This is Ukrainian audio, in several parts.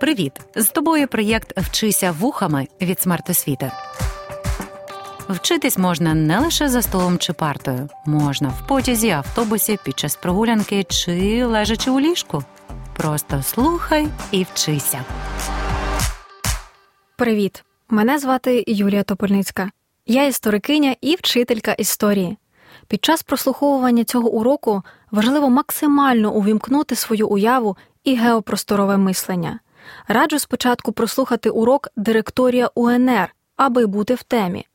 Привіт! З тобою проєкт Вчися вухами від смертосвіти. Вчитись можна не лише за столом чи партою, можна в потязі, автобусі, під час прогулянки чи лежачи у ліжку. Просто слухай і вчися. Привіт! Мене звати Юлія Топольницька. Я історикиня і вчителька історії. Під час прослуховування цього уроку важливо максимально увімкнути свою уяву і геопросторове мислення. Раджу спочатку прослухати урок Директорія УНР, аби бути в темі.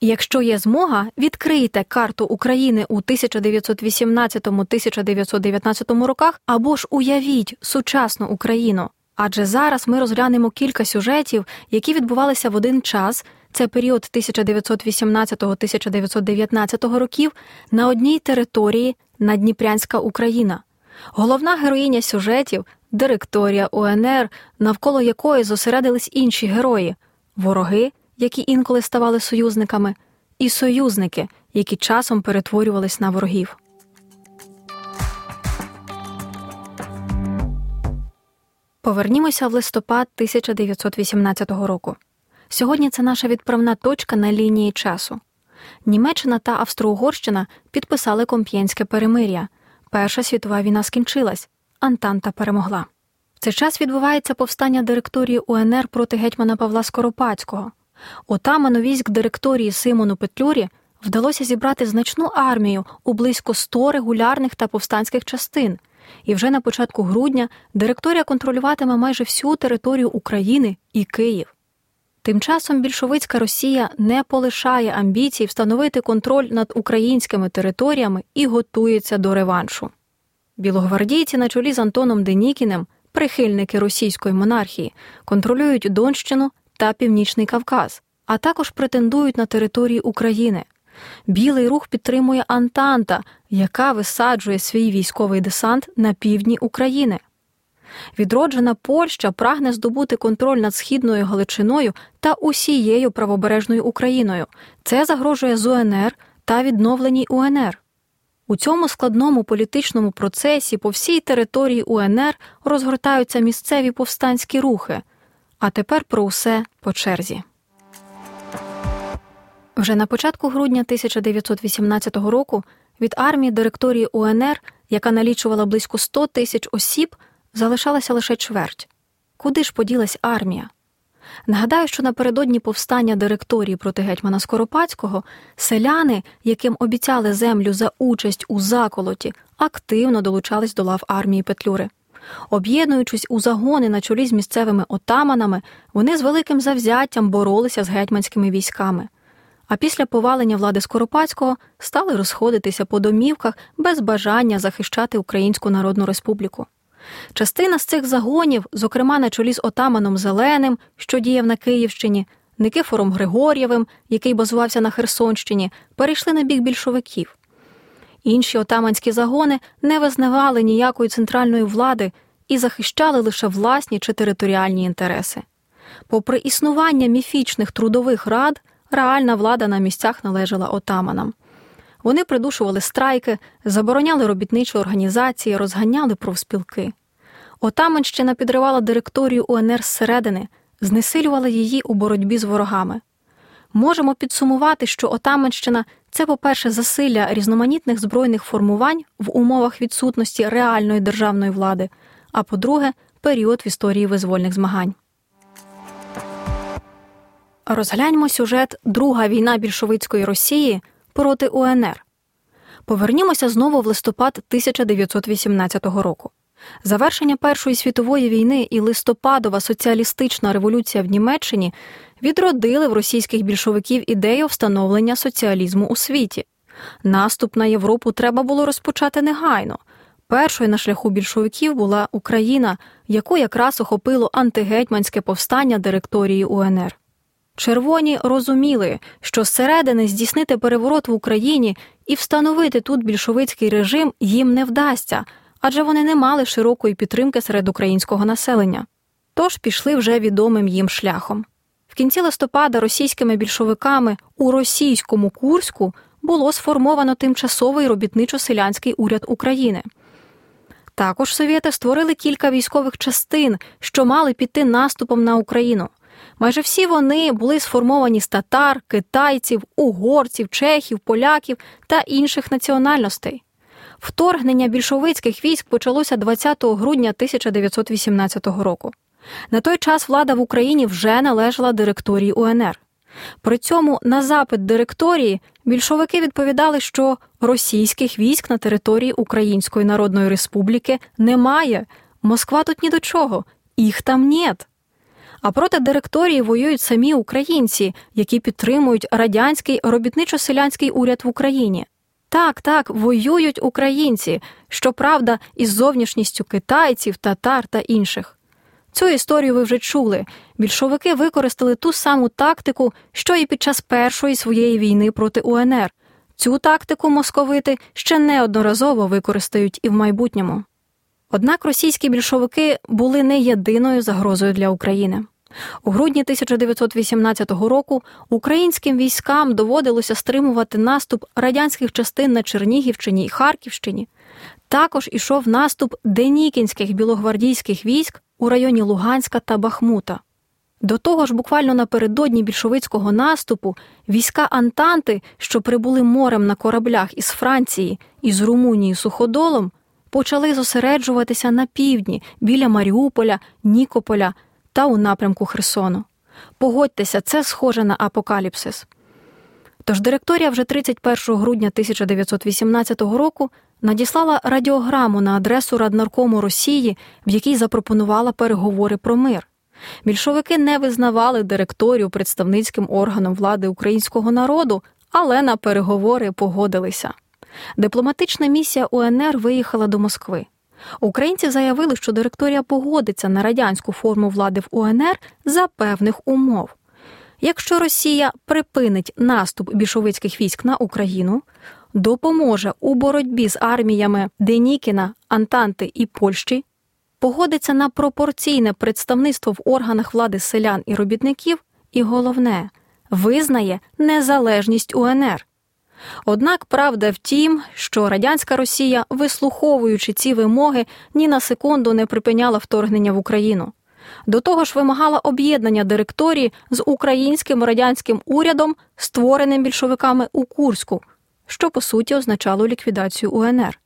Якщо є змога, відкрийте карту України у 1918-1919 роках або ж уявіть сучасну Україну. Адже зараз ми розглянемо кілька сюжетів, які відбувалися в один час. Це період 1918-1919 років на одній території Надніпрянська Україна. Головна героїня сюжетів директорія УНР, навколо якої зосередились інші герої, вороги, які інколи ставали союзниками, і союзники, які часом перетворювались на ворогів. Повернімося в листопад 1918 року. Сьогодні це наша відправна точка на лінії часу. Німеччина та Австро-Угорщина підписали Комп'єнське перемир'я. Перша світова війна скінчилась, Антанта перемогла. В цей час відбувається повстання директорії УНР проти гетьмана Павла Скоропадського. Отаману військ директорії Симону Петлюрі вдалося зібрати значну армію у близько 100 регулярних та повстанських частин, і вже на початку грудня директорія контролюватиме майже всю територію України і Київ. Тим часом більшовицька Росія не полишає амбіцій встановити контроль над українськими територіями і готується до реваншу. Білогвардійці на чолі з Антоном Денікіним, прихильники російської монархії, контролюють Донщину та Північний Кавказ, а також претендують на території України. Білий рух підтримує Антанта, яка висаджує свій військовий десант на півдні України. Відроджена Польща прагне здобути контроль над східною Галичиною та усією правобережною Україною. Це загрожує з УНР та відновленій УНР. У цьому складному політичному процесі по всій території УНР розгортаються місцеві повстанські рухи. А тепер про усе по черзі. Вже на початку грудня 1918 року від армії директорії УНР, яка налічувала близько 100 тисяч осіб, залишалася лише чверть. Куди ж поділась армія? Нагадаю, що напередодні повстання директорії проти гетьмана Скоропадського селяни, яким обіцяли землю за участь у заколоті, активно долучались до лав армії Петлюри. Об'єднуючись у загони на чолі з місцевими отаманами, вони з великим завзяттям боролися з гетьманськими військами. А після повалення влади Скоропадського стали розходитися по домівках без бажання захищати Українську Народну Республіку. Частина з цих загонів, зокрема на чолі з отаманом Зеленим, що діяв на Київщині, Никифором Григор'євим, який базувався на Херсонщині, перейшли на бік більшовиків. Інші отаманські загони не визнавали ніякої центральної влади і захищали лише власні чи територіальні інтереси. Попри існування міфічних трудових рад, реальна влада на місцях належала отаманам. Вони придушували страйки, забороняли робітничі організації, розганяли профспілки. Отаманщина підривала директорію УНР зсередини, знесилювала її у боротьбі з ворогами. Можемо підсумувати, що Отаманщина це, по-перше, засилля різноманітних збройних формувань в умовах відсутності реальної державної влади, а по-друге, період в історії визвольних змагань. Розгляньмо сюжет Друга війна більшовицької Росії проти УНР. Повернімося знову в листопад 1918 року. Завершення Першої світової війни і листопадова соціалістична революція в Німеччині відродили в російських більшовиків ідею встановлення соціалізму у світі. Наступ на Європу треба було розпочати негайно. Першою на шляху більшовиків була Україна, яку якраз охопило антигетьманське повстання директорії УНР. Червоні розуміли, що зсередини здійснити переворот в Україні і встановити тут більшовицький режим їм не вдасться, адже вони не мали широкої підтримки серед українського населення. Тож пішли вже відомим їм шляхом. В кінці листопада російськими більшовиками у російському Курську було сформовано тимчасовий робітничо-селянський уряд України. Також совєти створили кілька військових частин, що мали піти наступом на Україну. Майже всі вони були сформовані з татар, китайців, угорців, чехів, поляків та інших національностей. Вторгнення більшовицьких військ почалося 20 грудня 1918 року. На той час влада в Україні вже належала директорії УНР. При цьому на запит директорії більшовики відповідали, що російських військ на території Української Народної Республіки немає. Москва тут ні до чого, їх там нет. А проти директорії воюють самі українці, які підтримують радянський робітничо-селянський уряд в Україні. Так, так, воюють українці, щоправда, із зовнішністю китайців, татар та інших. Цю історію ви вже чули. Більшовики використали ту саму тактику, що і під час першої своєї війни проти УНР. Цю тактику московити ще неодноразово використають і в майбутньому. Однак російські більшовики були не єдиною загрозою для України. У грудні 1918 року українським військам доводилося стримувати наступ радянських частин на Чернігівщині і Харківщині. Також ішов наступ денікінських білогвардійських військ у районі Луганська та Бахмута. До того ж, буквально напередодні більшовицького наступу війська Антанти, що прибули морем на кораблях із Франції і з Румунії суходолом, почали зосереджуватися на півдні біля Маріуполя, Нікополя та у напрямку Херсону. Погодьтеся, це схоже на апокаліпсис. Тож директорія вже 31 грудня 1918 року надіслала радіограму на адресу Раднаркому Росії, в якій запропонувала переговори про мир. Більшовики не визнавали директорію представницьким органом влади українського народу, але на переговори погодилися. Дипломатична місія УНР виїхала до Москви. Українці заявили, що директорія погодиться на радянську форму влади в УНР за певних умов. Якщо Росія припинить наступ більшовицьких військ на Україну, допоможе у боротьбі з арміями Денікіна, Антанти і Польщі, погодиться на пропорційне представництво в органах влади селян і робітників, і головне визнає незалежність УНР. Однак правда в тім, що радянська Росія, вислуховуючи ці вимоги, ні на секунду не припиняла вторгнення в Україну. До того ж, вимагала об'єднання директорії з українським радянським урядом, створеним більшовиками у Курську, що по суті означало ліквідацію УНР.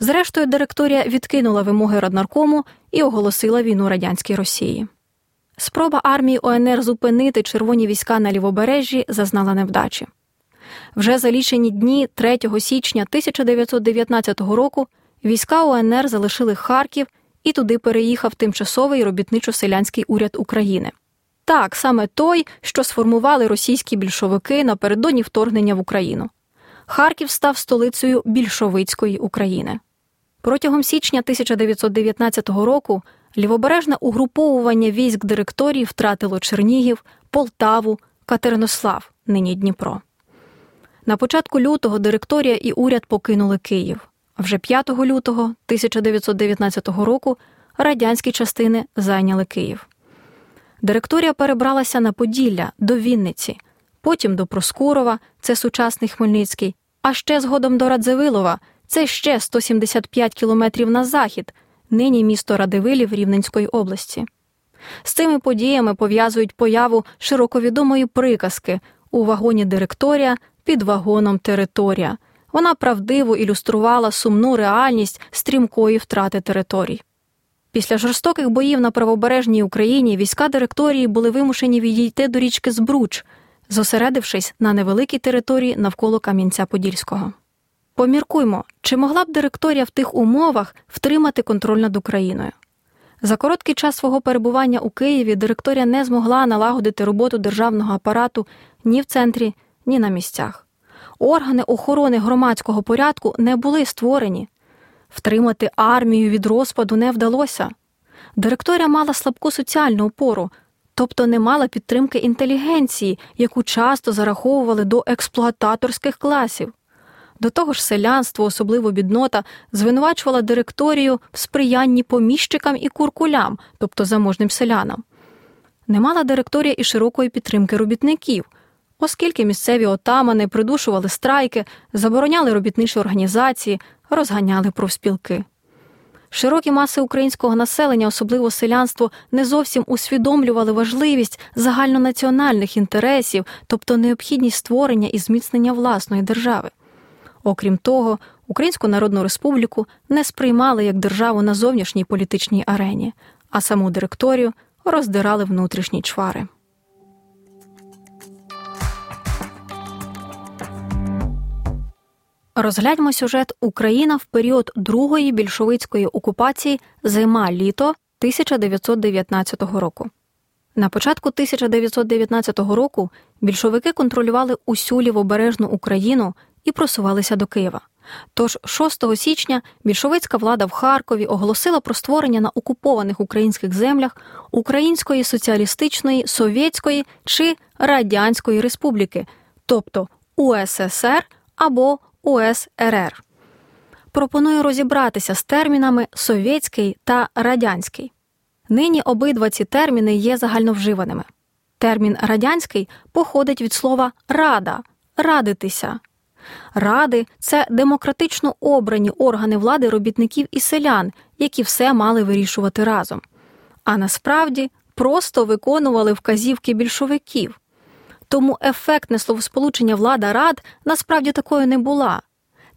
Зрештою, директорія відкинула вимоги Раднаркому і оголосила війну радянській Росії. Спроба армії ОНР зупинити червоні війська на лівобережжі зазнала невдачі. Вже за лічені дні 3 січня 1919 року війська УНР залишили Харків і туди переїхав тимчасовий робітничо-селянський уряд України. Так, саме той, що сформували російські більшовики напередодні вторгнення в Україну. Харків став столицею більшовицької України. Протягом січня 1919 року лівобережне угруповування військ директорії втратило Чернігів, Полтаву, Катеринослав, нині Дніпро. На початку лютого директорія і уряд покинули Київ. А вже 5 лютого 1919 року радянські частини зайняли Київ. Директорія перебралася на Поділля до Вінниці, потім до Проскурова, це сучасний Хмельницький, а ще згодом до Радзивилова, це ще 175 кілометрів на захід, нині місто Радивилів Рівненської області. З цими подіями пов'язують появу широковідомої приказки у вагоні директорія під вагоном територія. Вона правдиво ілюструвала сумну реальність стрімкої втрати територій. Після жорстоких боїв на правобережній Україні війська директорії були вимушені відійти до річки Збруч, зосередившись на невеликій території навколо Кам'янця-Подільського. Поміркуймо, чи могла б директорія в тих умовах втримати контроль над Україною. За короткий час свого перебування у Києві директорія не змогла налагодити роботу державного апарату ні в центрі, ні на місцях. Органи охорони громадського порядку не були створені. Втримати армію від розпаду не вдалося. Директорія мала слабку соціальну опору, тобто не мала підтримки інтелігенції, яку часто зараховували до експлуататорських класів. До того ж, селянство, особливо біднота, звинувачувала директорію в сприянні поміщикам і куркулям, тобто заможним селянам. Не мала директорія і широкої підтримки робітників оскільки місцеві отамани придушували страйки, забороняли робітничі організації, розганяли профспілки. Широкі маси українського населення, особливо селянство, не зовсім усвідомлювали важливість загальнонаціональних інтересів, тобто необхідність створення і зміцнення власної держави. Окрім того, Українську Народну Республіку не сприймали як державу на зовнішній політичній арені, а саму директорію роздирали внутрішні чвари. Розгляньмо сюжет Україна в період другої більшовицької окупації зима літо 1919 року. На початку 1919 року більшовики контролювали усю лівобережну Україну і просувалися до Києва. Тож 6 січня більшовицька влада в Харкові оголосила про створення на окупованих українських землях Української соціалістичної, совєтської чи радянської республіки, тобто УССР або УСРР. Пропоную розібратися з термінами совєтський та радянський. Нині обидва ці терміни є загальновживаними. Термін радянський походить від слова рада радитися. Ради це демократично обрані органи влади робітників і селян, які все мали вирішувати разом. А насправді просто виконували вказівки більшовиків. Тому ефектне словосполучення влада рад насправді такою не була.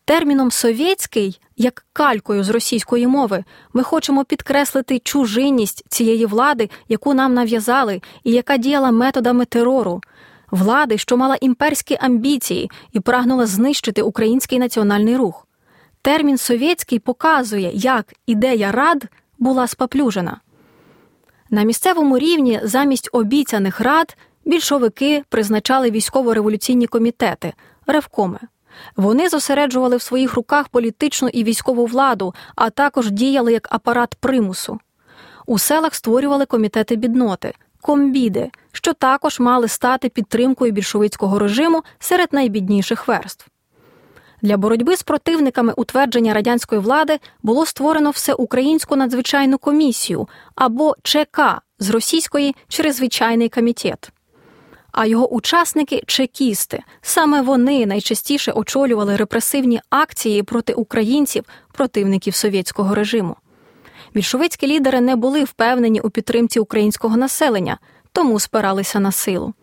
Терміном совєтський, як калькою з російської мови, ми хочемо підкреслити чужинність цієї влади, яку нам нав'язали, і яка діяла методами терору, влади, що мала імперські амбіції і прагнула знищити український національний рух. Термін совєтський показує, як ідея рад була спаплюжена. На місцевому рівні замість обіцяних рад більшовики призначали військово-революційні комітети ревкоми. Вони зосереджували в своїх руках політичну і військову владу, а також діяли як апарат примусу. У селах створювали комітети бідноти, комбіди, що також мали стати підтримкою більшовицького режиму серед найбідніших верств. Для боротьби з противниками утвердження радянської влади було створено всеукраїнську надзвичайну комісію або ЧК з російської чрезвичайний комітет а його учасники чекісти. Саме вони найчастіше очолювали репресивні акції проти українців, противників совєтського режиму. Більшовицькі лідери не були впевнені у підтримці українського населення, тому спиралися на силу.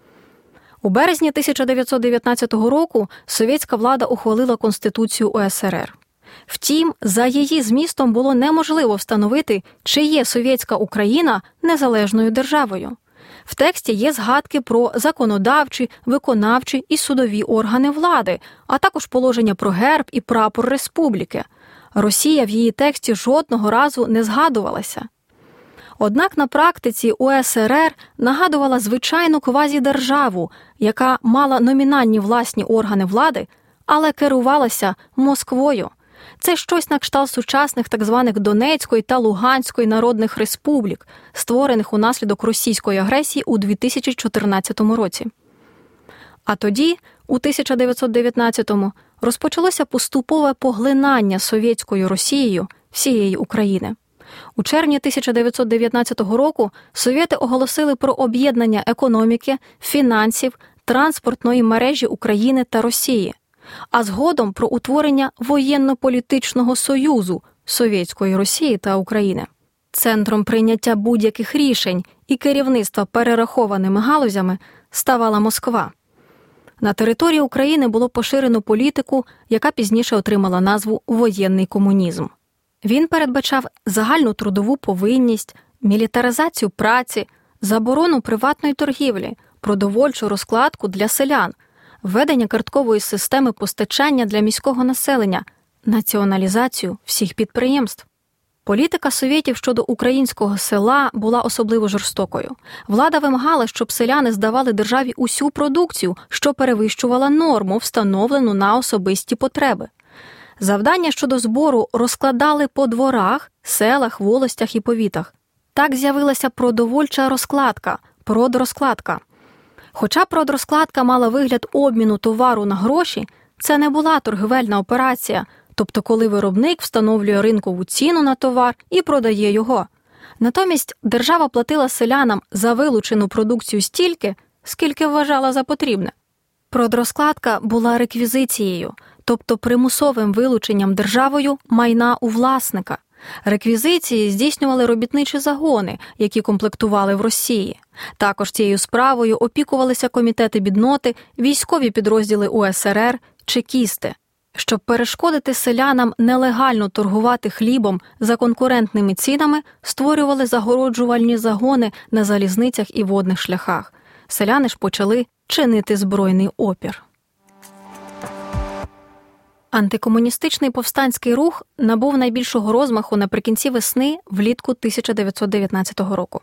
У березні 1919 року совєтська влада ухвалила Конституцію УСРР. Втім, за її змістом було неможливо встановити, чи є совєтська Україна незалежною державою. В тексті є згадки про законодавчі, виконавчі і судові органи влади, а також положення про герб і прапор республіки. Росія в її тексті жодного разу не згадувалася. Однак на практиці УСРР нагадувала звичайну квазідержаву, яка мала номінальні власні органи влади, але керувалася Москвою. Це щось на кшталт сучасних так званих Донецької та Луганської народних республік, створених унаслідок російської агресії у 2014 році. А тоді, у 1919-му, розпочалося поступове поглинання совєтською Росією всієї України. У червні 1919 року совєти оголосили про об'єднання економіки, фінансів, транспортної мережі України та Росії а згодом про утворення воєнно-політичного союзу Совєтської Росії та України. Центром прийняття будь-яких рішень і керівництва перерахованими галузями ставала Москва. На території України було поширено політику, яка пізніше отримала назву воєнний комунізм. Він передбачав загальну трудову повинність, мілітаризацію праці, заборону приватної торгівлі, продовольчу розкладку для селян, введення карткової системи постачання для міського населення, націоналізацію всіх підприємств. Політика совєтів щодо українського села була особливо жорстокою. Влада вимагала, щоб селяни здавали державі усю продукцію, що перевищувала норму, встановлену на особисті потреби. Завдання щодо збору розкладали по дворах, селах, волостях і повітах. Так з'явилася продовольча розкладка, продрозкладка. Хоча продрозкладка мала вигляд обміну товару на гроші, це не була торгівельна операція, тобто коли виробник встановлює ринкову ціну на товар і продає його. Натомість держава платила селянам за вилучену продукцію стільки, скільки вважала за потрібне. Продрозкладка була реквізицією, тобто примусовим вилученням державою майна у власника. Реквізиції здійснювали робітничі загони, які комплектували в Росії. Також цією справою опікувалися комітети бідноти, військові підрозділи УСРР, чекісти. Щоб перешкодити селянам нелегально торгувати хлібом за конкурентними цінами, створювали загороджувальні загони на залізницях і водних шляхах. Селяни ж почали чинити збройний опір. Антикомуністичний повстанський рух набув найбільшого розмаху наприкінці весни влітку 1919 року.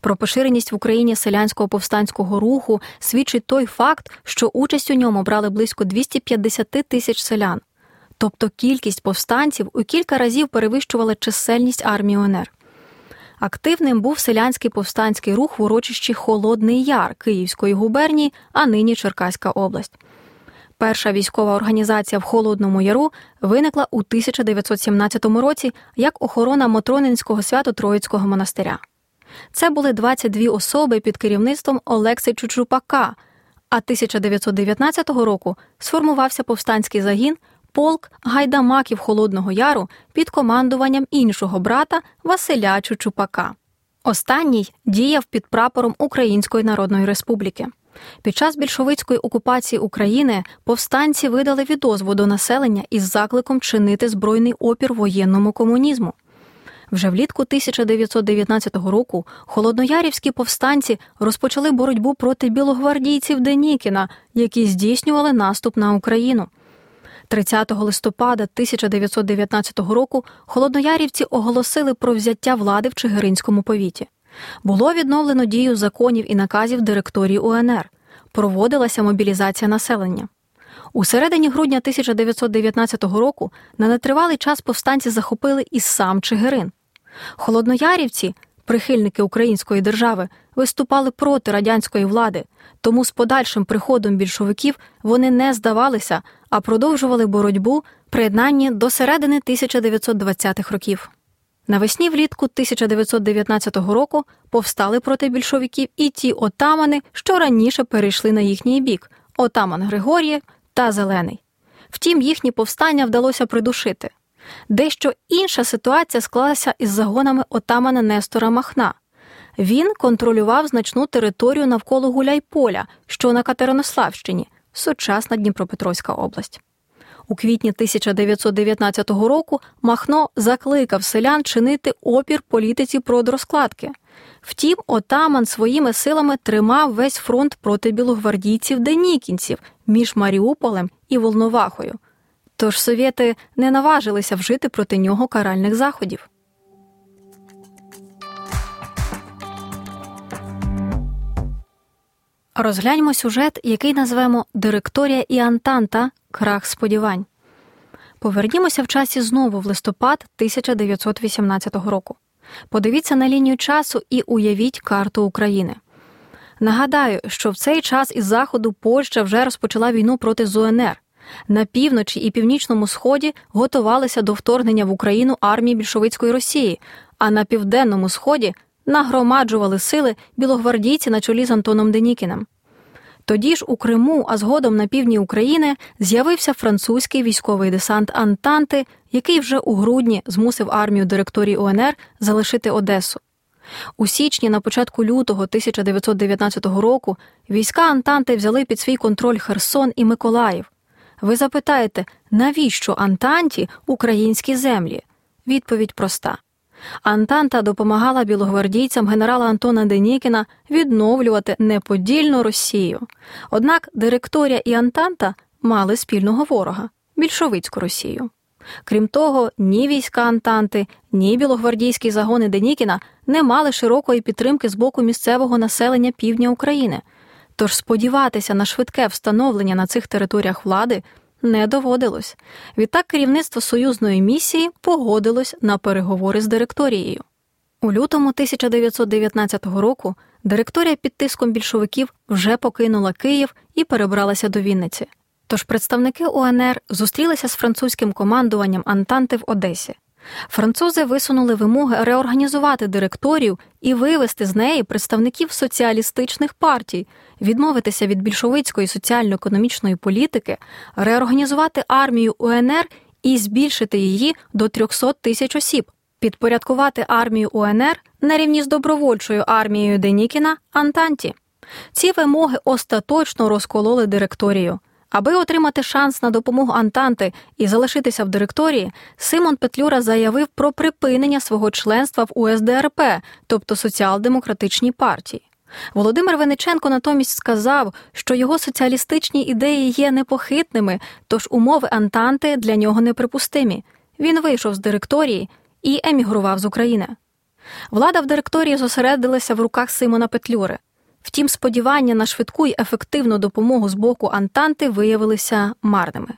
Про поширеність в Україні селянського повстанського руху свідчить той факт, що участь у ньому брали близько 250 тисяч селян, тобто кількість повстанців у кілька разів перевищувала чисельність армії УНР. Активним був селянський повстанський рух в урочищі Холодний Яр Київської губернії, а нині Черкаська область. Перша військова організація в Холодному Яру виникла у 1917 році як охорона Мотронинського свято Троїцького монастиря. Це були 22 особи під керівництвом Олекси Чучупака. А 1919 року сформувався повстанський загін полк гайдамаків Холодного Яру під командуванням іншого брата Василя Чучупака. Останній діяв під прапором Української Народної Республіки. Під час більшовицької окупації України повстанці видали відозву до населення із закликом чинити збройний опір воєнному комунізму. Вже влітку 1919 року холодноярівські повстанці розпочали боротьбу проти білогвардійців Денікіна, які здійснювали наступ на Україну. 30 листопада 1919 року холодноярівці оголосили про взяття влади в Чигиринському повіті. Було відновлено дію законів і наказів директорії УНР. Проводилася мобілізація населення. У середині грудня 1919 року на нетривалий час повстанці захопили і сам Чигирин. Холодноярівці, прихильники української держави, виступали проти радянської влади, тому з подальшим приходом більшовиків вони не здавалися, а продовжували боротьбу приєднанні до середини 1920-х років. Навесні влітку 1919 року повстали проти більшовиків і ті отамани, що раніше перейшли на їхній бік отаман Григорія та Зелений. Втім, їхні повстання вдалося придушити. Дещо інша ситуація склалася із загонами отамана Нестора Махна. Він контролював значну територію навколо Гуляйполя, що на Катеринославщині, сучасна Дніпропетровська область. У квітні 1919 року Махно закликав селян чинити опір політиці продрозкладки. Втім, отаман своїми силами тримав весь фронт проти білогвардійців денікінців між Маріуполем і Волновахою. Тож совєти не наважилися вжити проти нього каральних заходів. Розгляньмо сюжет, який назвемо Директорія і Антанта Крах сподівань. Повернімося в часі знову в листопад 1918 року. Подивіться на лінію часу і уявіть карту України. Нагадаю, що в цей час із заходу Польща вже розпочала війну проти ЗУНР. На півночі і північному сході готувалися до вторгнення в Україну армії більшовицької Росії, а на південному сході нагромаджували сили білогвардійці на чолі з Антоном Денікіним. Тоді ж у Криму, а згодом на півдні України, з'явився французький військовий десант Антанти, який вже у грудні змусив армію директорії УНР залишити Одесу. У січні, на початку лютого 1919 року, війська Антанти взяли під свій контроль Херсон і Миколаїв. Ви запитаєте, навіщо Антанті українські землі? Відповідь проста. Антанта допомагала білогвардійцям генерала Антона Денікіна відновлювати неподільну Росію. Однак директорія і Антанта мали спільного ворога більшовицьку Росію. Крім того, ні війська Антанти, ні білогвардійські загони Денікіна не мали широкої підтримки з боку місцевого населення півдня України. Тож сподіватися на швидке встановлення на цих територіях влади не доводилось. Відтак керівництво союзної місії погодилось на переговори з директорією. У лютому 1919 року директорія під тиском більшовиків вже покинула Київ і перебралася до Вінниці. Тож представники УНР зустрілися з французьким командуванням Антанти в Одесі. Французи висунули вимоги реорганізувати директорію і вивести з неї представників соціалістичних партій, відмовитися від більшовицької соціально-економічної політики, реорганізувати армію УНР і збільшити її до 300 тисяч осіб, підпорядкувати армію УНР на рівні з добровольчою армією Денікіна Антанті. Ці вимоги остаточно розкололи директорію. Аби отримати шанс на допомогу Антанти і залишитися в директорії, Симон Петлюра заявив про припинення свого членства в УСДРП, тобто соціал-демократичній партії. Володимир Вениченко натомість сказав, що його соціалістичні ідеї є непохитними, тож умови Антанти для нього неприпустимі. Він вийшов з директорії і емігрував з України. Влада в директорії зосередилася в руках Симона Петлюри. Втім, сподівання на швидку й ефективну допомогу з боку Антанти виявилися марними.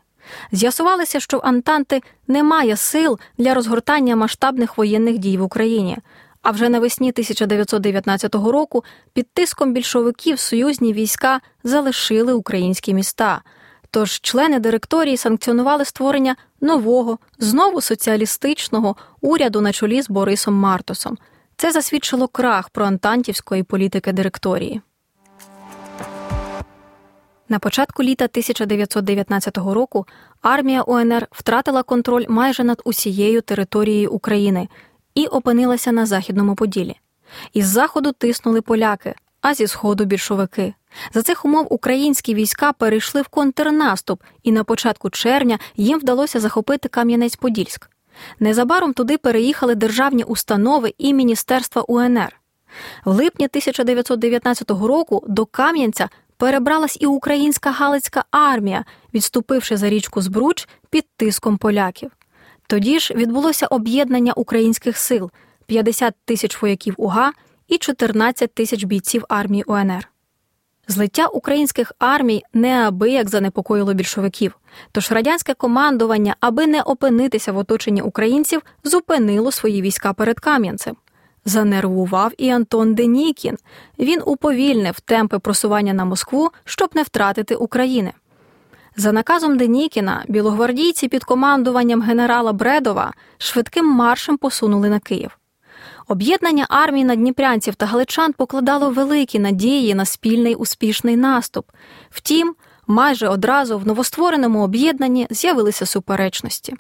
З'ясувалося, що в Антанти немає сил для розгортання масштабних воєнних дій в Україні. А вже навесні 1919 року під тиском більшовиків союзні війська залишили українські міста. Тож члени директорії санкціонували створення нового, знову соціалістичного уряду на чолі з Борисом Мартосом. Це засвідчило крах проантантівської політики директорії. На початку літа 1919 року армія УНР втратила контроль майже над усією територією України і опинилася на Західному Поділі. Із заходу тиснули поляки, а зі сходу більшовики. За цих умов українські війська перейшли в контрнаступ, і на початку червня їм вдалося захопити Кам'янець-Подільськ. Незабаром туди переїхали державні установи і Міністерства УНР. В липні 1919 року до Кам'янця перебралась і українська Галицька армія, відступивши за річку Збруч під тиском поляків. Тоді ж відбулося об'єднання українських сил 50 тисяч вояків УГА і 14 тисяч бійців армії УНР. Злиття українських армій неабияк занепокоїло більшовиків, тож радянське командування, аби не опинитися в оточенні українців, зупинило свої війська перед Кам'янцем. Занервував і Антон Денікін. Він уповільнив темпи просування на Москву, щоб не втратити України. За наказом Денікіна білогвардійці під командуванням генерала Бредова швидким маршем посунули на Київ. Об'єднання армій надніпрянців та галичан покладало великі надії на спільний успішний наступ. Втім, майже одразу в новоствореному об'єднанні з'явилися суперечності.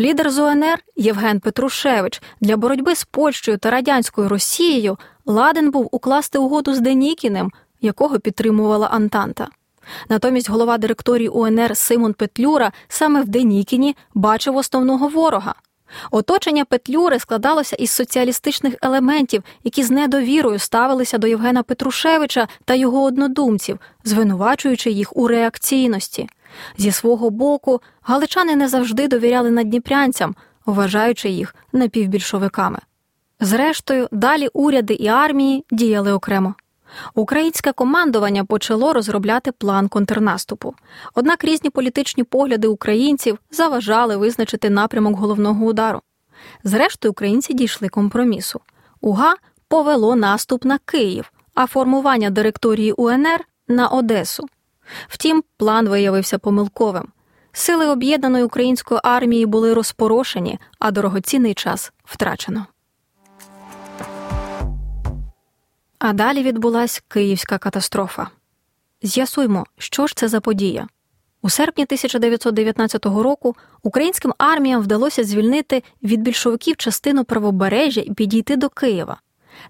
Лідер ЗУНР Євген Петрушевич для боротьби з Польщею та радянською Росією ладен був укласти угоду з Денікіним, якого підтримувала Антанта. Натомість голова директорії УНР Симон Петлюра саме в Денікіні бачив основного ворога. Оточення Петлюри складалося із соціалістичних елементів, які з недовірою ставилися до Євгена Петрушевича та його однодумців, звинувачуючи їх у реакційності. Зі свого боку, галичани не завжди довіряли надніпрянцям, вважаючи їх напівбільшовиками. Зрештою, далі уряди і армії діяли окремо. Українське командування почало розробляти план контрнаступу. Однак різні політичні погляди українців заважали визначити напрямок головного удару. Зрештою, українці дійшли компромісу. УГА повело наступ на Київ, а формування директорії УНР на Одесу. Втім, план виявився помилковим. Сили об'єднаної української армії були розпорошені, а дорогоцінний час втрачено. А далі відбулася київська катастрофа. З'ясуймо, що ж це за подія. У серпні 1919 року українським арміям вдалося звільнити від більшовиків частину правобережжя і підійти до Києва.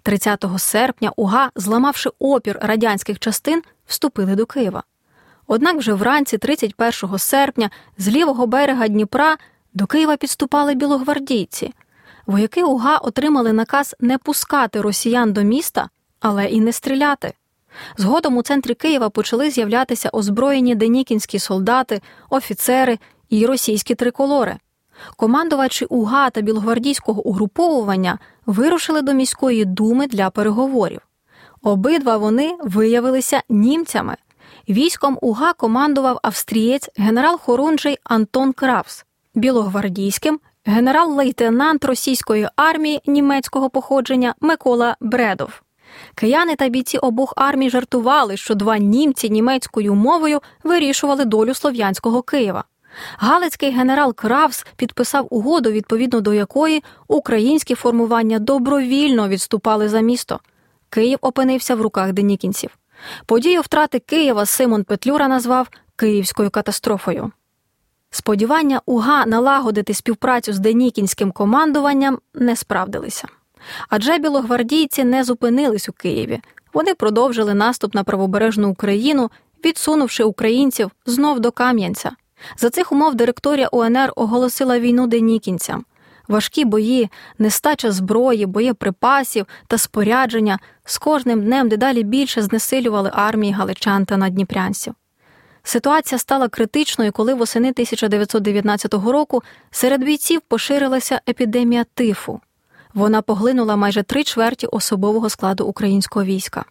30 серпня УГА, зламавши опір радянських частин, вступили до Києва. Однак вже вранці, 31 серпня, з лівого берега Дніпра до Києва підступали білогвардійці. Вояки УГА отримали наказ не пускати росіян до міста, але і не стріляти. Згодом у центрі Києва почали з'являтися озброєні денікінські солдати, офіцери і російські триколори. Командувачі УГА та білогвардійського угруповування вирушили до міської думи для переговорів. Обидва вони виявилися німцями. Військом УГА командував австрієць генерал Хорунжий Антон Кравс, білогвардійським генерал-лейтенант російської армії німецького походження Микола Бредов. Кияни та бійці обох армій жартували, що два німці німецькою мовою вирішували долю слов'янського Києва. Галицький генерал Кравс підписав угоду, відповідно до якої українські формування добровільно відступали за місто. Київ опинився в руках денікінців. Подію втрати Києва Симон Петлюра назвав Київською катастрофою. Сподівання УГА налагодити співпрацю з Денікінським командуванням не справдилися. Адже білогвардійці не зупинились у Києві. Вони продовжили наступ на правобережну Україну, відсунувши українців знов до Кам'янця. За цих умов директорія УНР оголосила війну денікінцям. Важкі бої, нестача зброї, боєприпасів та спорядження з кожним днем дедалі більше знесилювали армії галичан та надніпрянців. Ситуація стала критичною, коли восени 1919 року серед бійців поширилася епідемія тифу. Вона поглинула майже три чверті особового складу українського війська.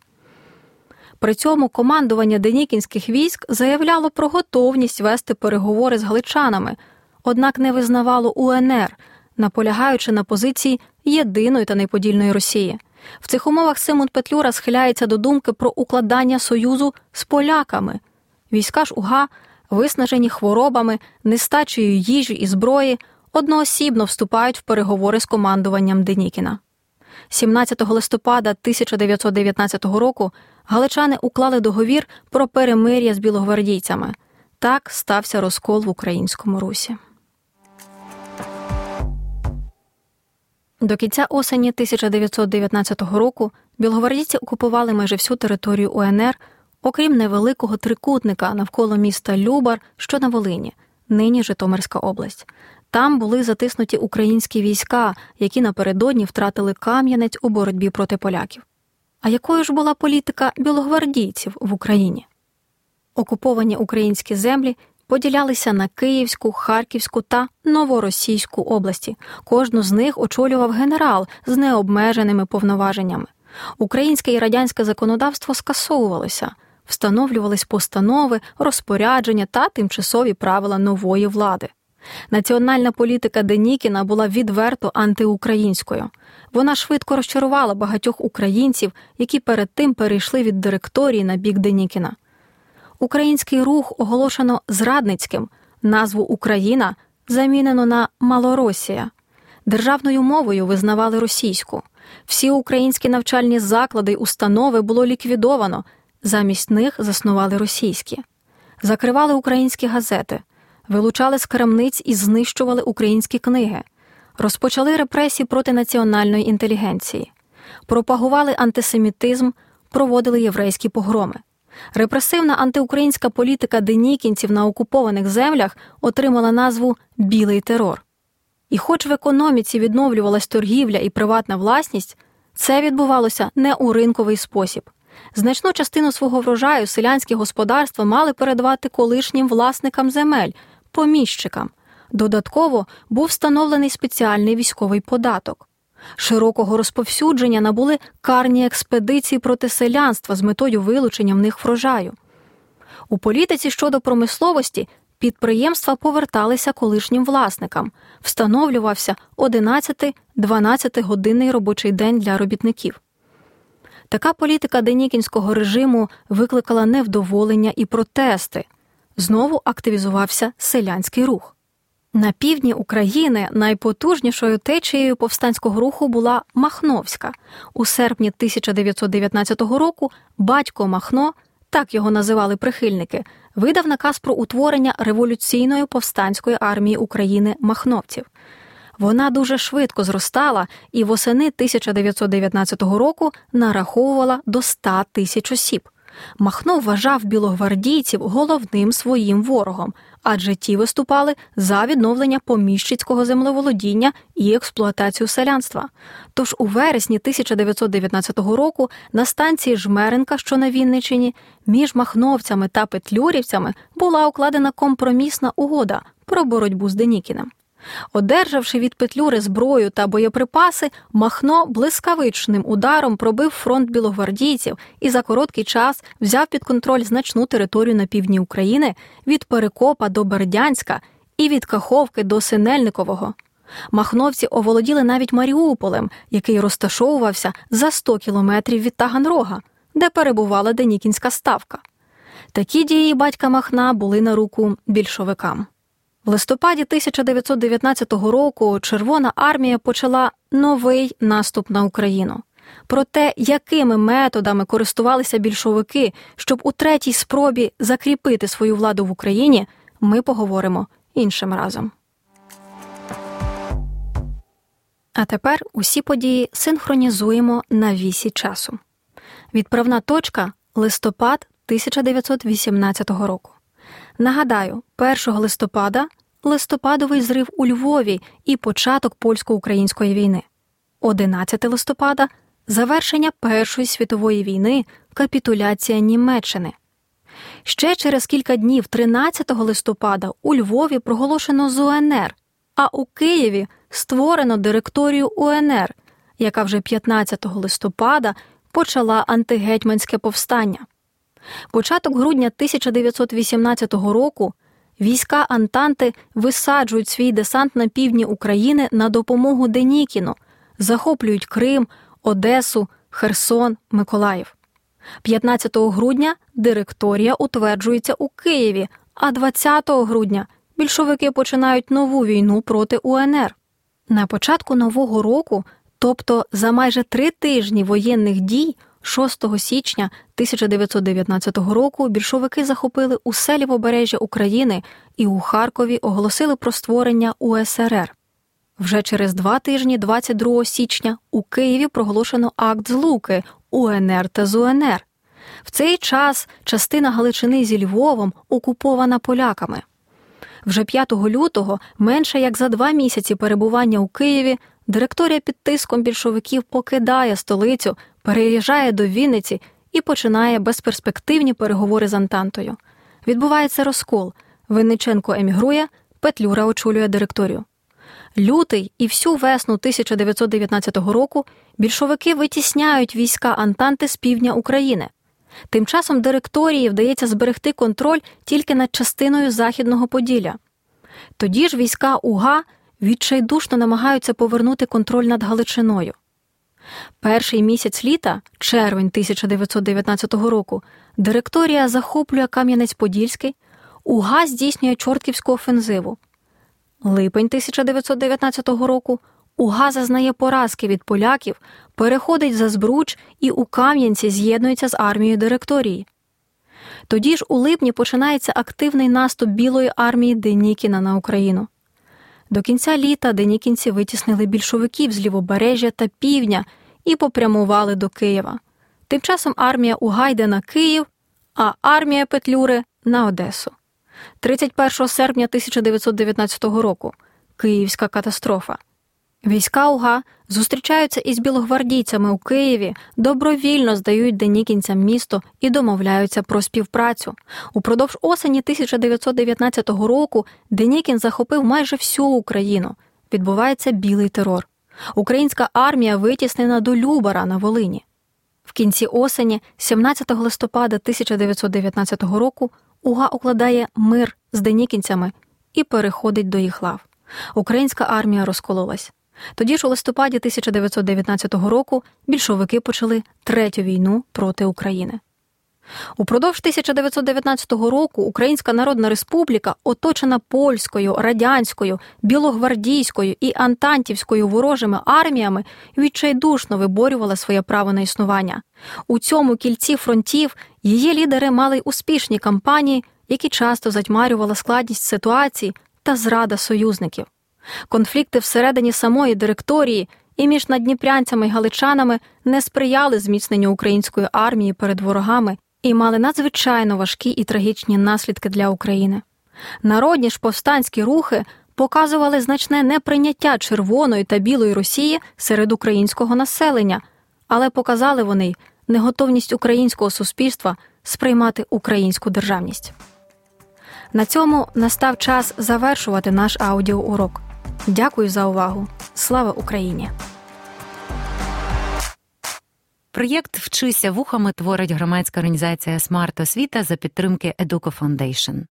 При цьому командування денікінських військ заявляло про готовність вести переговори з галичанами, однак не визнавало УНР, наполягаючи на позиції єдиної та неподільної Росії. В цих умовах Симон Петлюра схиляється до думки про укладання союзу з поляками. Війська ж УГА, виснажені хворобами, нестачею їжі і зброї, одноосібно вступають в переговори з командуванням Денікіна. 17 листопада 1919 року галичани уклали договір про перемир'я з білогвардійцями. Так стався розкол в українському русі. До кінця осені 1919 року білогвардійці окупували майже всю територію УНР, окрім невеликого трикутника навколо міста Любар, що на Волині, нині Житомирська область. Там були затиснуті українські війська, які напередодні втратили Кам'янець у боротьбі проти поляків. А якою ж була політика білогвардійців в Україні? Окуповані українські землі поділялися на Київську, Харківську та Новоросійську області. Кожну з них очолював генерал з необмеженими повноваженнями. Українське і радянське законодавство скасовувалося, встановлювались постанови, розпорядження та тимчасові правила нової влади. Національна політика Денікіна була відверто антиукраїнською. Вона швидко розчарувала багатьох українців, які перед тим перейшли від директорії на бік Денікіна. Український рух оголошено зрадницьким, назву Україна замінено на Малоросія. Державною мовою визнавали російську. Всі українські навчальні заклади й установи було ліквідовано, замість них заснували російські, закривали українські газети, вилучали з крамниць і знищували українські книги, розпочали репресії проти національної інтелігенції, пропагували антисемітизм, проводили єврейські погроми. Репресивна антиукраїнська політика денікінців на окупованих землях отримала назву Білий терор. І, хоч в економіці відновлювалась торгівля і приватна власність, це відбувалося не у ринковий спосіб. Значну частину свого врожаю селянські господарства мали передавати колишнім власникам земель, поміщикам. Додатково був встановлений спеціальний військовий податок. Широкого розповсюдження набули карні експедиції проти селянства з метою вилучення в них врожаю. У політиці щодо промисловості підприємства поверталися колишнім власникам, встановлювався 11-12 годинний робочий день для робітників. Така політика денікінського режиму викликала невдоволення і протести. Знову активізувався селянський рух. На півдні України найпотужнішою течією повстанського руху була Махновська. У серпні 1919 року батько Махно, так його називали прихильники, видав наказ про утворення революційної повстанської армії України махновців. Вона дуже швидко зростала і восени 1919 року нараховувала до 100 тисяч осіб. Махно вважав білогвардійців головним своїм ворогом, адже ті виступали за відновлення поміщицького землеволодіння і експлуатацію селянства. Тож у вересні 1919 року на станції Жмеренка, що на Вінничині, між махновцями та петлюрівцями була укладена компромісна угода про боротьбу з Денікіним. Одержавши від Петлюри зброю та боєприпаси, Махно блискавичним ударом пробив фронт білогвардійців і за короткий час взяв під контроль значну територію на півдні України від Перекопа до Бердянська і від Каховки до Синельникового. Махновці оволоділи навіть Маріуполем, який розташовувався за 100 кілометрів від Таганрога, де перебувала Денікінська ставка. Такі дії батька Махна були на руку більшовикам. В листопаді 1919 року Червона армія почала новий наступ на Україну. Про те, якими методами користувалися більшовики, щоб у третій спробі закріпити свою владу в Україні, ми поговоримо іншим разом. А тепер усі події синхронізуємо на вісі часу. Відправна точка листопад 1918 року. Нагадаю, 1 листопада листопадовий зрив у Львові і початок польсько-української війни, 11 листопада завершення Першої світової війни, капітуляція Німеччини. Ще через кілька днів, 13 листопада, у Львові проголошено з УНР, а у Києві створено директорію УНР, яка вже 15 листопада почала антигетьманське повстання. Початок грудня 1918 року війська Антанти висаджують свій десант на півдні України на допомогу Денікіну, захоплюють Крим, Одесу, Херсон, Миколаїв. 15 грудня директорія утверджується у Києві, а 20 грудня більшовики починають нову війну проти УНР. На початку нового року, тобто за майже три тижні воєнних дій, 6 січня 1919 року більшовики захопили усе лівобережжя України і у Харкові оголосили про створення УСРР. Вже через два тижні, 22 січня, у Києві проголошено акт злуки УНР та ЗУНР. В цей час частина Галичини зі Львовом окупована поляками. Вже 5 лютого, менше як за два місяці перебування у Києві, директорія під тиском більшовиків покидає столицю, переїжджає до Вінниці і починає безперспективні переговори з Антантою. Відбувається розкол. Винниченко емігрує, Петлюра очолює директорію. Лютий і всю весну 1919 року більшовики витісняють війська Антанти з півдня України. Тим часом директорії вдається зберегти контроль тільки над частиною Західного Поділля. Тоді ж війська УГА відчайдушно намагаються повернути контроль над Галичиною. Перший місяць літа, червень 1919 року, директорія захоплює Кам'янець-Подільський, УГА здійснює Чортківську офензиву. Липень 1919 року УГА зазнає поразки від поляків, переходить за Збруч і у Кам'янці з'єднується з армією директорії. Тоді ж у липні починається активний наступ Білої армії Денікіна на Україну. До кінця літа денікінці витіснили більшовиків з лівобережжя та півдня і попрямували до Києва. Тим часом армія Угайде на Київ, а армія Петлюри на Одесу. 31 серпня 1919 року Київська катастрофа. Війська УГА зустрічаються із білогвардійцями у Києві, добровільно здають денікінцям місто і домовляються про співпрацю. Упродовж осені 1919 року Денікін захопив майже всю Україну. Відбувається білий терор. Українська армія витіснена до Любара на Волині. В кінці осені, 17 листопада 1919 року, Уга укладає мир з денікінцями і переходить до їх лав. Українська армія розкололась. Тоді ж у листопаді 1919 року більшовики почали третю війну проти України. Упродовж 1919 року Українська Народна Республіка, оточена польською, радянською, білогвардійською і антантівською ворожими арміями, відчайдушно виборювала своє право на існування. У цьому кільці фронтів її лідери мали успішні кампанії, які часто затьмарювали складність ситуації та зрада союзників. Конфлікти всередині самої директорії і між надніпрянцями й галичанами не сприяли зміцненню української армії перед ворогами і мали надзвичайно важкі і трагічні наслідки для України. Народні ж повстанські рухи показували значне неприйняття Червоної та Білої Росії серед українського населення, але показали вони неготовність українського суспільства сприймати українську державність. На цьому настав час завершувати наш аудіоурок. Дякую за увагу. Слава Україні! Проєкт Вчися вухами творить громадська організація Смарт Освіта за підтримки Educo Foundation.